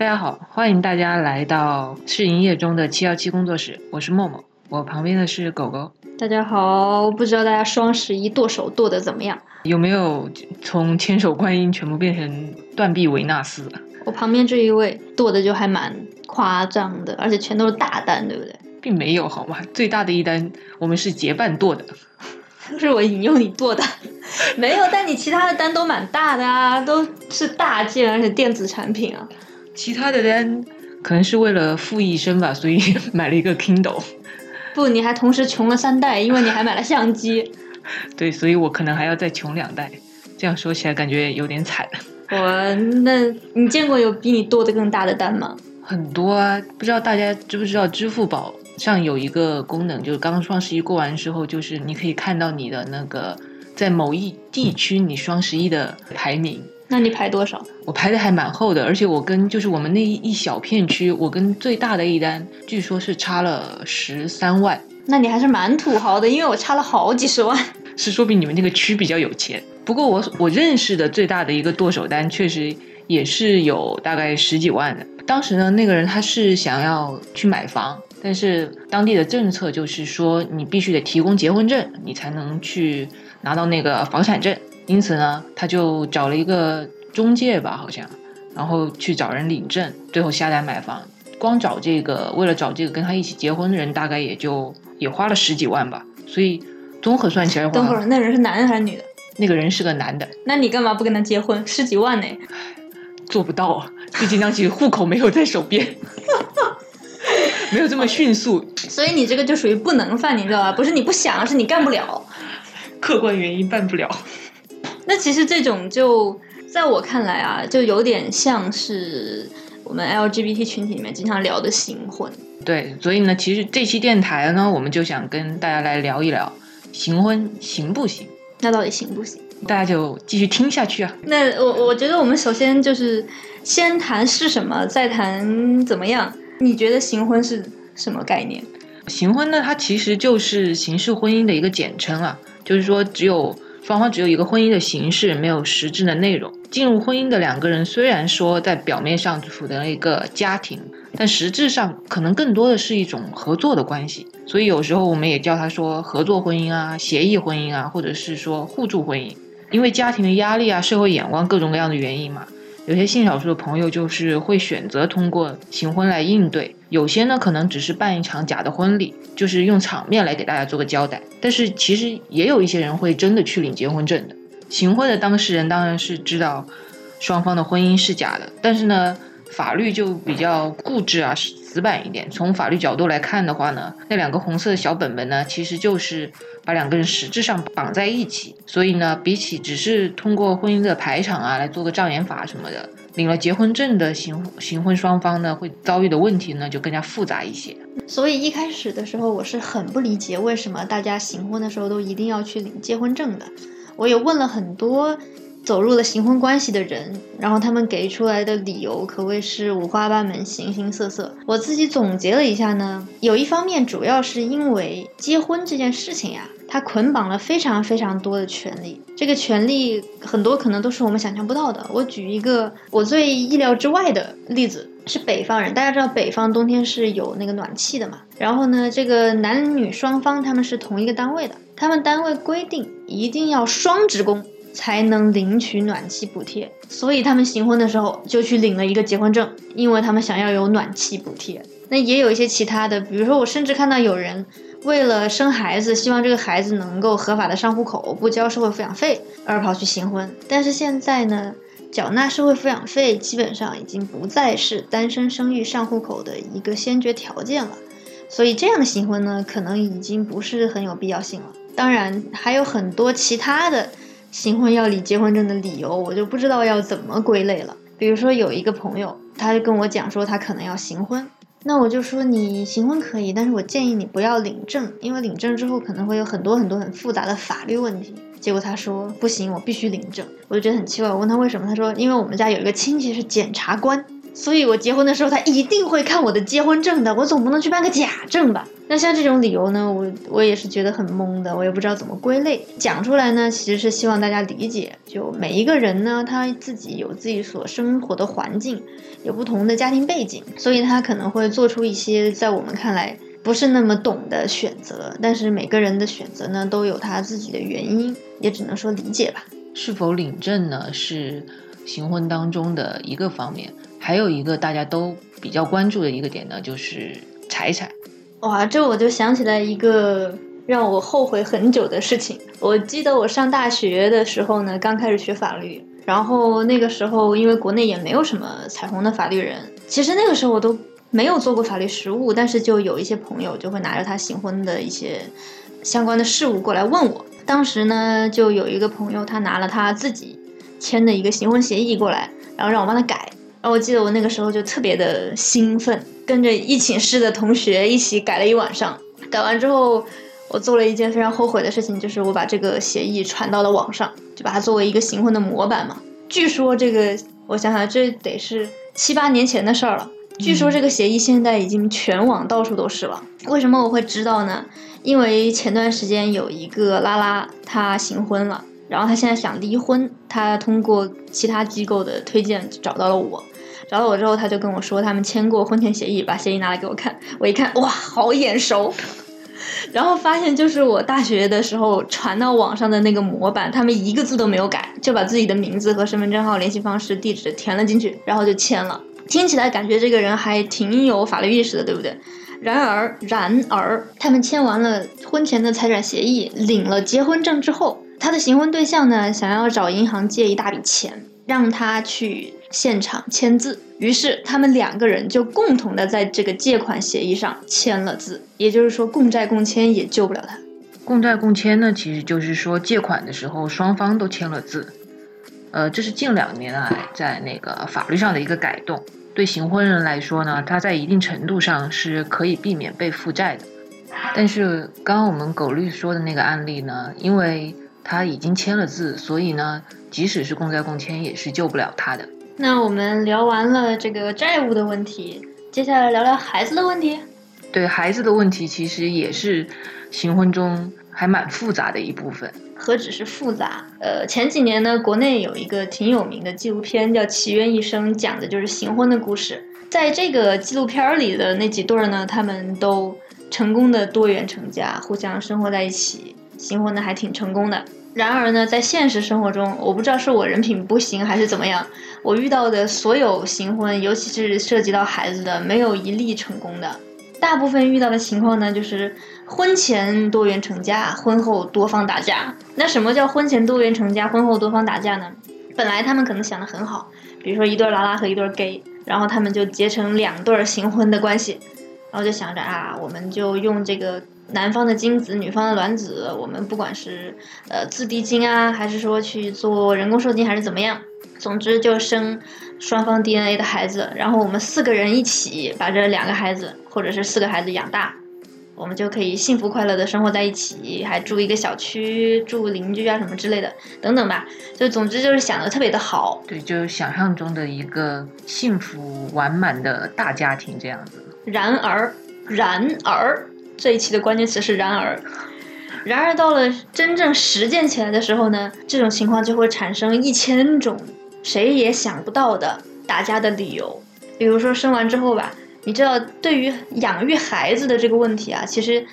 大家好，欢迎大家来到试营业中的七幺七工作室，我是默默，我旁边的是狗狗。大家好，不知道大家双十一剁手剁的怎么样？有没有从千手观音全部变成断臂维纳斯？我旁边这一位剁的就还蛮夸张的，而且全都是大单，对不对？并没有好吗？最大的一单我们是结伴剁的，是我引诱你剁的，没有。但你其他的单都蛮大的啊，都是大件，而且电子产品啊。其他的单可能是为了富一生吧，所以 买了一个 Kindle。不，你还同时穷了三代，因为你还买了相机。对，所以我可能还要再穷两代。这样说起来感觉有点惨。我，那你见过有比你多的更大的单吗？很多啊，不知道大家知不知道，支付宝上有一个功能，就是刚刚双十一过完之后，就是你可以看到你的那个在某一地区你双十一的排名。那你排多少？我排的还蛮厚的，而且我跟就是我们那一小片区，我跟最大的一单，据说是差了十三万。那你还是蛮土豪的，因为我差了好几十万。是说明你们那个区比较有钱。不过我我认识的最大的一个剁手单，确实也是有大概十几万的。当时呢，那个人他是想要去买房，但是当地的政策就是说，你必须得提供结婚证，你才能去拿到那个房产证。因此呢，他就找了一个中介吧，好像，然后去找人领证，最后下单买房。光找这个，为了找这个跟他一起结婚的人，大概也就也花了十几万吧。所以综合算起来，等会儿那人是男的还是女的？那个人是个男的。那你干嘛不跟他结婚？十几万呢？做不到啊，毕竟当时户口没有在手边，没有这么迅速。所以你这个就属于不能犯，你知道吧？不是你不想，是你干不了。客观原因办不了。那其实这种就在我看来啊，就有点像是我们 LGBT 群体里面经常聊的行婚。对，所以呢，其实这期电台呢，我们就想跟大家来聊一聊行婚行不行？那到底行不行？大家就继续听下去啊。那我我觉得我们首先就是先谈是什么，再谈怎么样。你觉得行婚是什么概念？行婚呢，它其实就是形式婚姻的一个简称啊，就是说只有。双方只有一个婚姻的形式，没有实质的内容。进入婚姻的两个人，虽然说在表面上处在一个家庭，但实质上可能更多的是一种合作的关系。所以有时候我们也叫他说合作婚姻啊、协议婚姻啊，或者是说互助婚姻。因为家庭的压力啊、社会眼光各种各样的原因嘛，有些性少数的朋友就是会选择通过行婚来应对。有些呢，可能只是办一场假的婚礼，就是用场面来给大家做个交代。但是其实也有一些人会真的去领结婚证的。行婚的当事人当然是知道双方的婚姻是假的，但是呢，法律就比较固执啊，死板一点。从法律角度来看的话呢，那两个红色的小本本呢，其实就是把两个人实质上绑在一起。所以呢，比起只是通过婚姻的排场啊来做个障眼法什么的。领了结婚证的行行婚双方呢，会遭遇的问题呢就更加复杂一些。所以一开始的时候，我是很不理解为什么大家行婚的时候都一定要去领结婚证的。我也问了很多走入了行婚关系的人，然后他们给出来的理由可谓是五花八门、形形色色。我自己总结了一下呢，有一方面主要是因为结婚这件事情呀。它捆绑了非常非常多的权利，这个权利很多可能都是我们想象不到的。我举一个我最意料之外的例子，是北方人。大家知道北方冬天是有那个暖气的嘛？然后呢，这个男女双方他们是同一个单位的，他们单位规定一定要双职工才能领取暖气补贴，所以他们行婚的时候就去领了一个结婚证，因为他们想要有暖气补贴。那也有一些其他的，比如说我甚至看到有人。为了生孩子，希望这个孩子能够合法的上户口，不交社会抚养费，而跑去行婚。但是现在呢，缴纳社会抚养费基本上已经不再是单身生育上户口的一个先决条件了。所以这样的行婚呢，可能已经不是很有必要性了。当然，还有很多其他的行婚要领结婚证的理由，我就不知道要怎么归类了。比如说有一个朋友，他就跟我讲说，他可能要行婚。那我就说你行婚可以，但是我建议你不要领证，因为领证之后可能会有很多很多很复杂的法律问题。结果他说不行，我必须领证，我就觉得很奇怪。我问他为什么，他说因为我们家有一个亲戚是检察官，所以我结婚的时候他一定会看我的结婚证的，我总不能去办个假证吧？那像这种理由呢，我我也是觉得很懵的，我也不知道怎么归类。讲出来呢，其实是希望大家理解，就每一个人呢，他自己有自己所生活的环境，有不同的家庭背景，所以他可能会做出一些在我们看来不是那么懂的选择。但是每个人的选择呢，都有他自己的原因，也只能说理解吧。是否领证呢？是行婚当中的一个方面，还有一个大家都比较关注的一个点呢，就是财产。哇，这我就想起来一个让我后悔很久的事情。我记得我上大学的时候呢，刚开始学法律，然后那个时候因为国内也没有什么彩虹的法律人，其实那个时候我都没有做过法律实务，但是就有一些朋友就会拿着他行婚的一些相关的事物过来问我。当时呢，就有一个朋友他拿了他自己签的一个行婚协议过来，然后让我帮他改。然后我记得我那个时候就特别的兴奋。跟着一寝室的同学一起改了一晚上，改完之后，我做了一件非常后悔的事情，就是我把这个协议传到了网上，就把它作为一个行婚的模板嘛。据说这个，我想想，这得是七八年前的事儿了。据说这个协议现在已经全网到处都是了。为什么我会知道呢？因为前段时间有一个拉拉，她行婚了，然后她现在想离婚，她通过其他机构的推荐找到了我。找到我之后，他就跟我说他们签过婚前协议，把协议拿来给我看。我一看，哇，好眼熟。然后发现就是我大学的时候传到网上的那个模板，他们一个字都没有改，就把自己的名字和身份证号、联系方式、地址填了进去，然后就签了。听起来感觉这个人还挺有法律意识的，对不对？然而，然而，他们签完了婚前的财产协议，领了结婚证之后，他的行婚对象呢，想要找银行借一大笔钱，让他去。现场签字，于是他们两个人就共同的在这个借款协议上签了字，也就是说共债共签也救不了他。共债共签呢，其实就是说借款的时候双方都签了字。呃，这是近两年来在那个法律上的一个改动。对行婚人来说呢，他在一定程度上是可以避免被负债的。但是刚刚我们狗律说的那个案例呢，因为他已经签了字，所以呢，即使是共债共签也是救不了他的。那我们聊完了这个债务的问题，接下来聊聊孩子的问题。对孩子的问题，其实也是行婚中还蛮复杂的一部分。何止是复杂？呃，前几年呢，国内有一个挺有名的纪录片叫《奇缘一生》，讲的就是行婚的故事。在这个纪录片里的那几对儿呢，他们都成功的多元成家，互相生活在一起，行婚的还挺成功的。然而呢，在现实生活中，我不知道是我人品不行还是怎么样，我遇到的所有行婚，尤其是涉及到孩子的，没有一例成功的。大部分遇到的情况呢，就是婚前多元成家，婚后多方打架。那什么叫婚前多元成家，婚后多方打架呢？本来他们可能想的很好，比如说一对拉拉和一对 gay，然后他们就结成两对行婚的关系，然后就想着啊，我们就用这个。男方的精子，女方的卵子，我们不管是呃自闭精啊，还是说去做人工受精，还是怎么样，总之就生双方 DNA 的孩子，然后我们四个人一起把这两个孩子或者是四个孩子养大，我们就可以幸福快乐的生活在一起，还住一个小区，住邻居啊什么之类的，等等吧。就总之就是想的特别的好，对，就是想象中的一个幸福完满的大家庭这样子。然而，然而。这一期的关键词是“然而”，然而到了真正实践起来的时候呢，这种情况就会产生一千种谁也想不到的打架的理由。比如说生完之后吧，你知道，对于养育孩子的这个问题啊，其实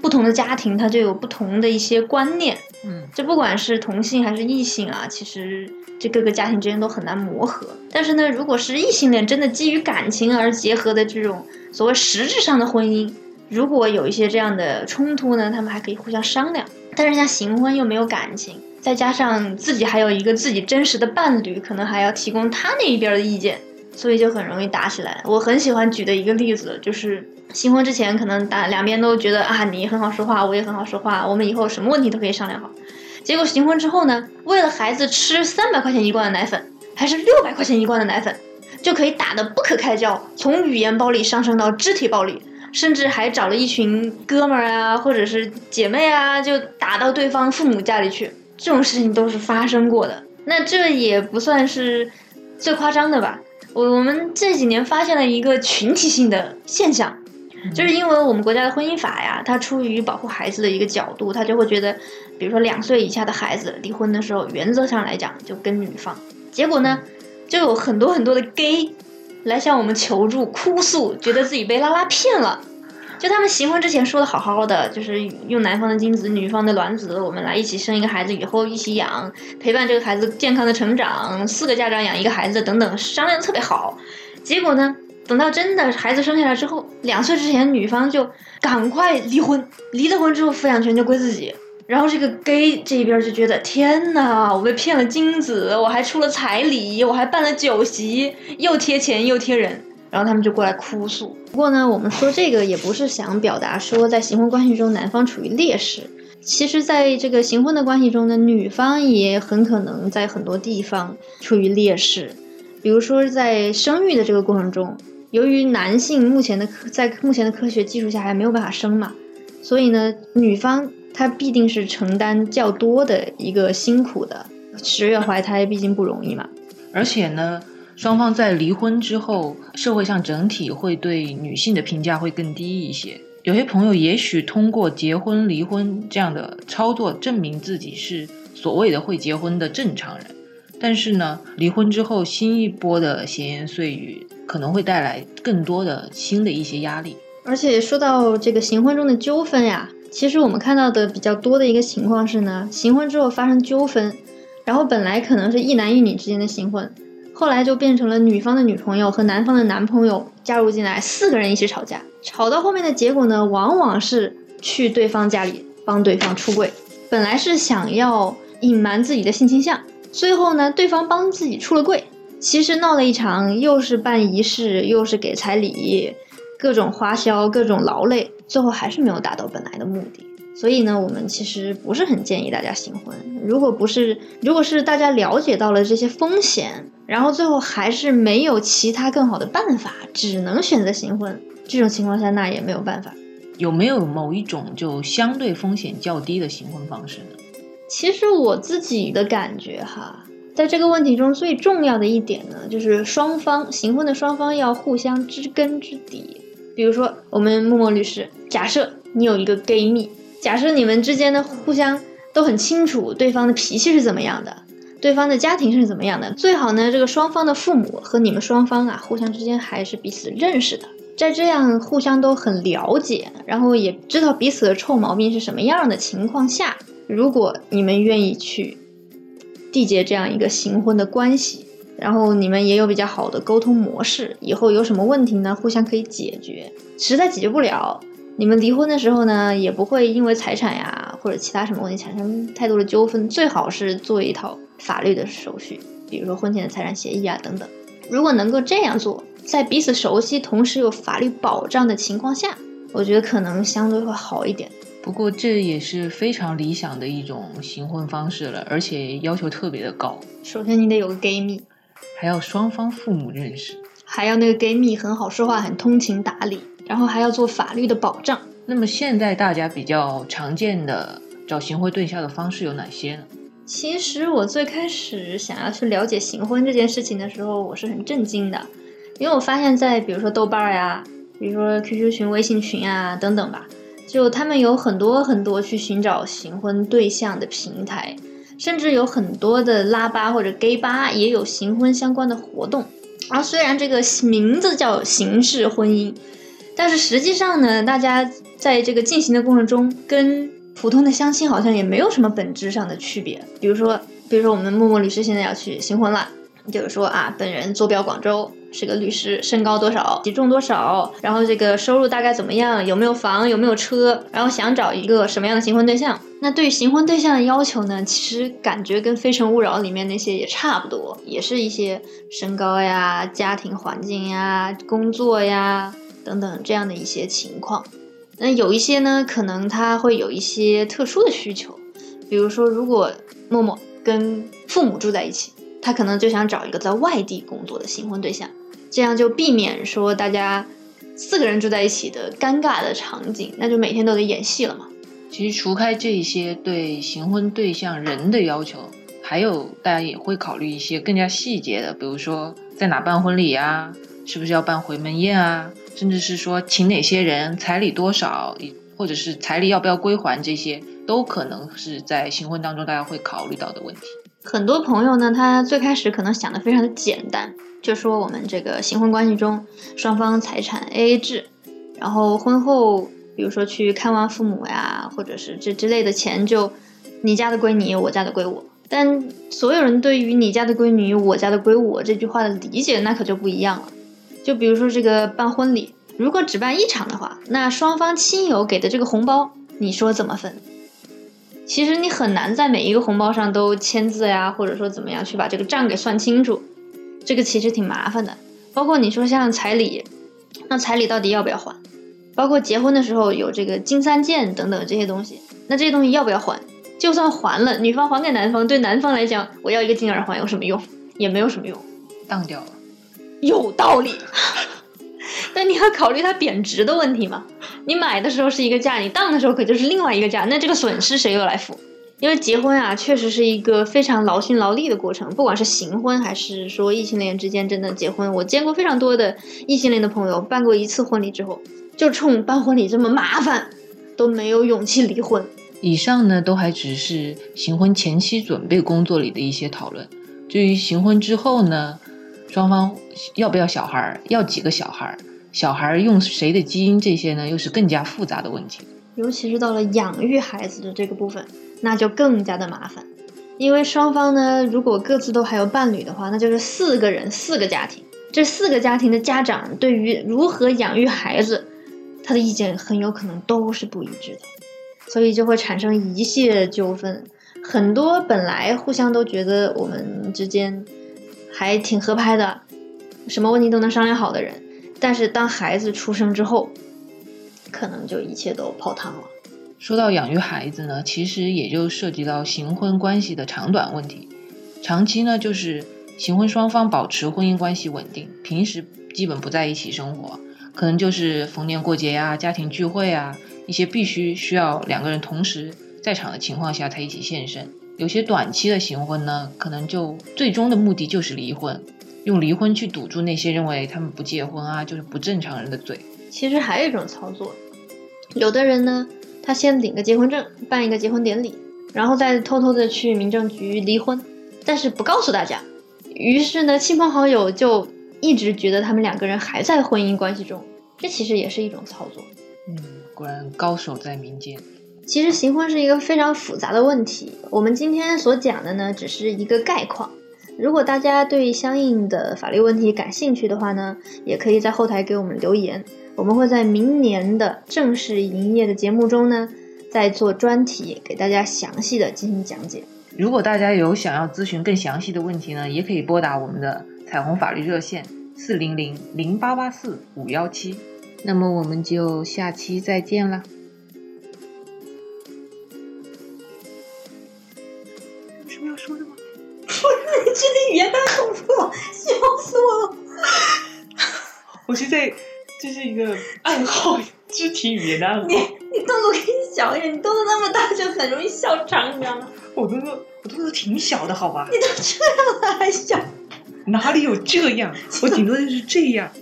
不同的家庭它就有不同的一些观念。嗯，这不管是同性还是异性啊，其实这各个家庭之间都很难磨合。但是呢，如果是异性恋，真的基于感情而结合的这种所谓实质上的婚姻。如果有一些这样的冲突呢，他们还可以互相商量。但是像行婚又没有感情，再加上自己还有一个自己真实的伴侣，可能还要提供他那一边的意见，所以就很容易打起来。我很喜欢举的一个例子就是，新婚之前可能打两边都觉得啊你很好说话，我也很好说话，我们以后什么问题都可以商量好。结果行婚之后呢，为了孩子吃三百块钱一罐的奶粉，还是六百块钱一罐的奶粉，就可以打得不可开交，从语言暴力上升到肢体暴力。甚至还找了一群哥们儿啊，或者是姐妹啊，就打到对方父母家里去。这种事情都是发生过的。那这也不算是最夸张的吧？我我们这几年发现了一个群体性的现象，就是因为我们国家的婚姻法呀，它出于保护孩子的一个角度，他就会觉得，比如说两岁以下的孩子离婚的时候，原则上来讲就跟女方。结果呢，就有很多很多的 gay 来向我们求助、哭诉，觉得自己被拉拉骗了。就他们行婚之前说的好好的，就是用男方的精子、女方的卵子，我们来一起生一个孩子，以后一起养，陪伴这个孩子健康的成长，四个家长养一个孩子等等，商量的特别好。结果呢，等到真的孩子生下来之后，两岁之前女方就赶快离婚，离了婚之后抚养权就归自己。然后这个 gay 这边就觉得天哪，我被骗了精子，我还出了彩礼，我还办了酒席，又贴钱又贴人。然后他们就过来哭诉。不过呢，我们说这个也不是想表达说在行婚关系中男方处于劣势。其实，在这个行婚的关系中呢，女方也很可能在很多地方处于劣势。比如说，在生育的这个过程中，由于男性目前的科在目前的科学技术下还没有办法生嘛，所以呢，女方她必定是承担较多的一个辛苦的。十月怀胎毕竟不容易嘛，而且呢。双方在离婚之后，社会上整体会对女性的评价会更低一些。有些朋友也许通过结婚、离婚这样的操作，证明自己是所谓的会结婚的正常人。但是呢，离婚之后新一波的闲言碎语，可能会带来更多的新的一些压力。而且说到这个行婚中的纠纷呀，其实我们看到的比较多的一个情况是呢，行婚之后发生纠纷，然后本来可能是一男一女之间的行婚。后来就变成了女方的女朋友和男方的男朋友加入进来，四个人一起吵架，吵到后面的结果呢，往往是去对方家里帮对方出柜。本来是想要隐瞒自己的性倾向，最后呢，对方帮自己出了柜，其实闹了一场，又是办仪式，又是给彩礼，各种花销，各种劳累，最后还是没有达到本来的目的。所以呢，我们其实不是很建议大家行婚。如果不是，如果是大家了解到了这些风险，然后最后还是没有其他更好的办法，只能选择行婚，这种情况下那也没有办法。有没有某一种就相对风险较低的行婚方式呢？其实我自己的感觉哈，在这个问题中最重要的一点呢，就是双方行婚的双方要互相知根知底。比如说，我们默默律师，假设你有一个 gay 蜜。假设你们之间的互相都很清楚对方的脾气是怎么样的，对方的家庭是怎么样的，最好呢，这个双方的父母和你们双方啊，互相之间还是彼此认识的，在这样互相都很了解，然后也知道彼此的臭毛病是什么样的情况下，如果你们愿意去缔结这样一个行婚的关系，然后你们也有比较好的沟通模式，以后有什么问题呢，互相可以解决，实在解决不了。你们离婚的时候呢，也不会因为财产呀或者其他什么问题产生太多的纠纷。最好是做一套法律的手续，比如说婚前的财产协议啊等等。如果能够这样做，在彼此熟悉、同时有法律保障的情况下，我觉得可能相对会好一点。不过这也是非常理想的一种行婚方式了，而且要求特别的高。首先你得有个 gay 蜜，还要双方父母认识，还要那个 gay 蜜很好说话、很通情达理。然后还要做法律的保障。那么现在大家比较常见的找行婚对象的方式有哪些呢？其实我最开始想要去了解行婚这件事情的时候，我是很震惊的，因为我发现，在比如说豆瓣呀，比如说 QQ 群、微信群啊等等吧，就他们有很多很多去寻找行婚对象的平台，甚至有很多的拉吧或者 gay 吧也有行婚相关的活动。啊虽然这个名字叫形式婚姻。但是实际上呢，大家在这个进行的过程中，跟普通的相亲好像也没有什么本质上的区别。比如说，比如说我们默默律师现在要去行婚了，就是说啊，本人坐标广州，是个律师，身高多少，体重多少，然后这个收入大概怎么样，有没有房，有没有车，然后想找一个什么样的新婚对象。那对于新婚对象的要求呢，其实感觉跟《非诚勿扰》里面那些也差不多，也是一些身高呀、家庭环境呀、工作呀。等等这样的一些情况，那有一些呢，可能他会有一些特殊的需求，比如说，如果默默跟父母住在一起，他可能就想找一个在外地工作的新婚对象，这样就避免说大家四个人住在一起的尴尬的场景，那就每天都得演戏了嘛。其实除开这些对新婚对象人的要求，还有大家也会考虑一些更加细节的，比如说在哪办婚礼呀？是不是要办回门宴啊？甚至是说请哪些人，彩礼多少，或者是彩礼要不要归还，这些都可能是在新婚当中大家会考虑到的问题。很多朋友呢，他最开始可能想的非常的简单，就说我们这个新婚关系中双方财产 A A 制，然后婚后比如说去看望父母呀，或者是这之类的钱就你家的归你，我家的归我。但所有人对于你家的归你，我家的归我这句话的理解那可就不一样了。就比如说这个办婚礼，如果只办一场的话，那双方亲友给的这个红包，你说怎么分？其实你很难在每一个红包上都签字呀，或者说怎么样去把这个账给算清楚，这个其实挺麻烦的。包括你说像彩礼，那彩礼到底要不要还？包括结婚的时候有这个金三件等等这些东西，那这些东西要不要还？就算还了，女方还给男方，对男方来讲，我要一个金耳环有什么用？也没有什么用，当掉了。有道理。但你要考虑它贬值的问题嘛？你买的时候是一个价，你当的时候可就是另外一个价，那这个损失谁又来付？因为结婚啊，确实是一个非常劳心劳力的过程，不管是行婚还是说异性恋之间真的结婚，我见过非常多的异性恋的朋友办过一次婚礼之后，就冲办婚礼这么麻烦，都没有勇气离婚。以上呢，都还只是行婚前期准备工作里的一些讨论，至于行婚之后呢，双方要不要小孩，要几个小孩？小孩用谁的基因，这些呢，又是更加复杂的问题。尤其是到了养育孩子的这个部分，那就更加的麻烦。因为双方呢，如果各自都还有伴侣的话，那就是四个人，四个家庭。这四个家庭的家长对于如何养育孩子，他的意见很有可能都是不一致的，所以就会产生一系列纠纷。很多本来互相都觉得我们之间还挺合拍的，什么问题都能商量好的人。但是当孩子出生之后，可能就一切都泡汤了。说到养育孩子呢，其实也就涉及到行婚关系的长短问题。长期呢，就是行婚双方保持婚姻关系稳定，平时基本不在一起生活，可能就是逢年过节呀、家庭聚会啊，一些必须需要两个人同时在场的情况下才一起现身。有些短期的行婚呢，可能就最终的目的就是离婚。用离婚去堵住那些认为他们不结婚啊就是不正常人的嘴。其实还有一种操作，有的人呢，他先领个结婚证，办一个结婚典礼，然后再偷偷的去民政局离婚，但是不告诉大家。于是呢，亲朋好友就一直觉得他们两个人还在婚姻关系中，这其实也是一种操作。嗯，果然高手在民间。其实行婚是一个非常复杂的问题，我们今天所讲的呢，只是一个概况。如果大家对相应的法律问题感兴趣的话呢，也可以在后台给我们留言，我们会在明年的正式营业的节目中呢，再做专题给大家详细的进行讲解。如果大家有想要咨询更详细的问题呢，也可以拨打我们的彩虹法律热线四零零零八八四五幺七。那么我们就下期再见了。你你动作可以小一点，你动作那么大就很容易笑场，你知道吗？我动作我动作挺小的，好吧？你都这样了还笑？哪里有这样？我顶多就是这样。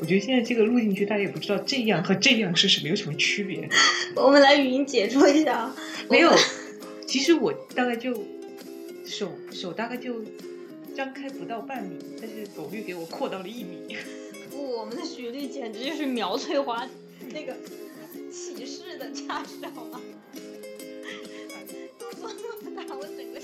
我觉得现在这个录进去，大家也不知道这样和这样是什么有什么区别。我们来语音解说一下。没有，其实我大概就。手手大概就张开不到半米，但是狗绿给我扩到了一米。不，我们的许绿简直就是苗翠华 那个启示的插手啊，风那么大，我整个？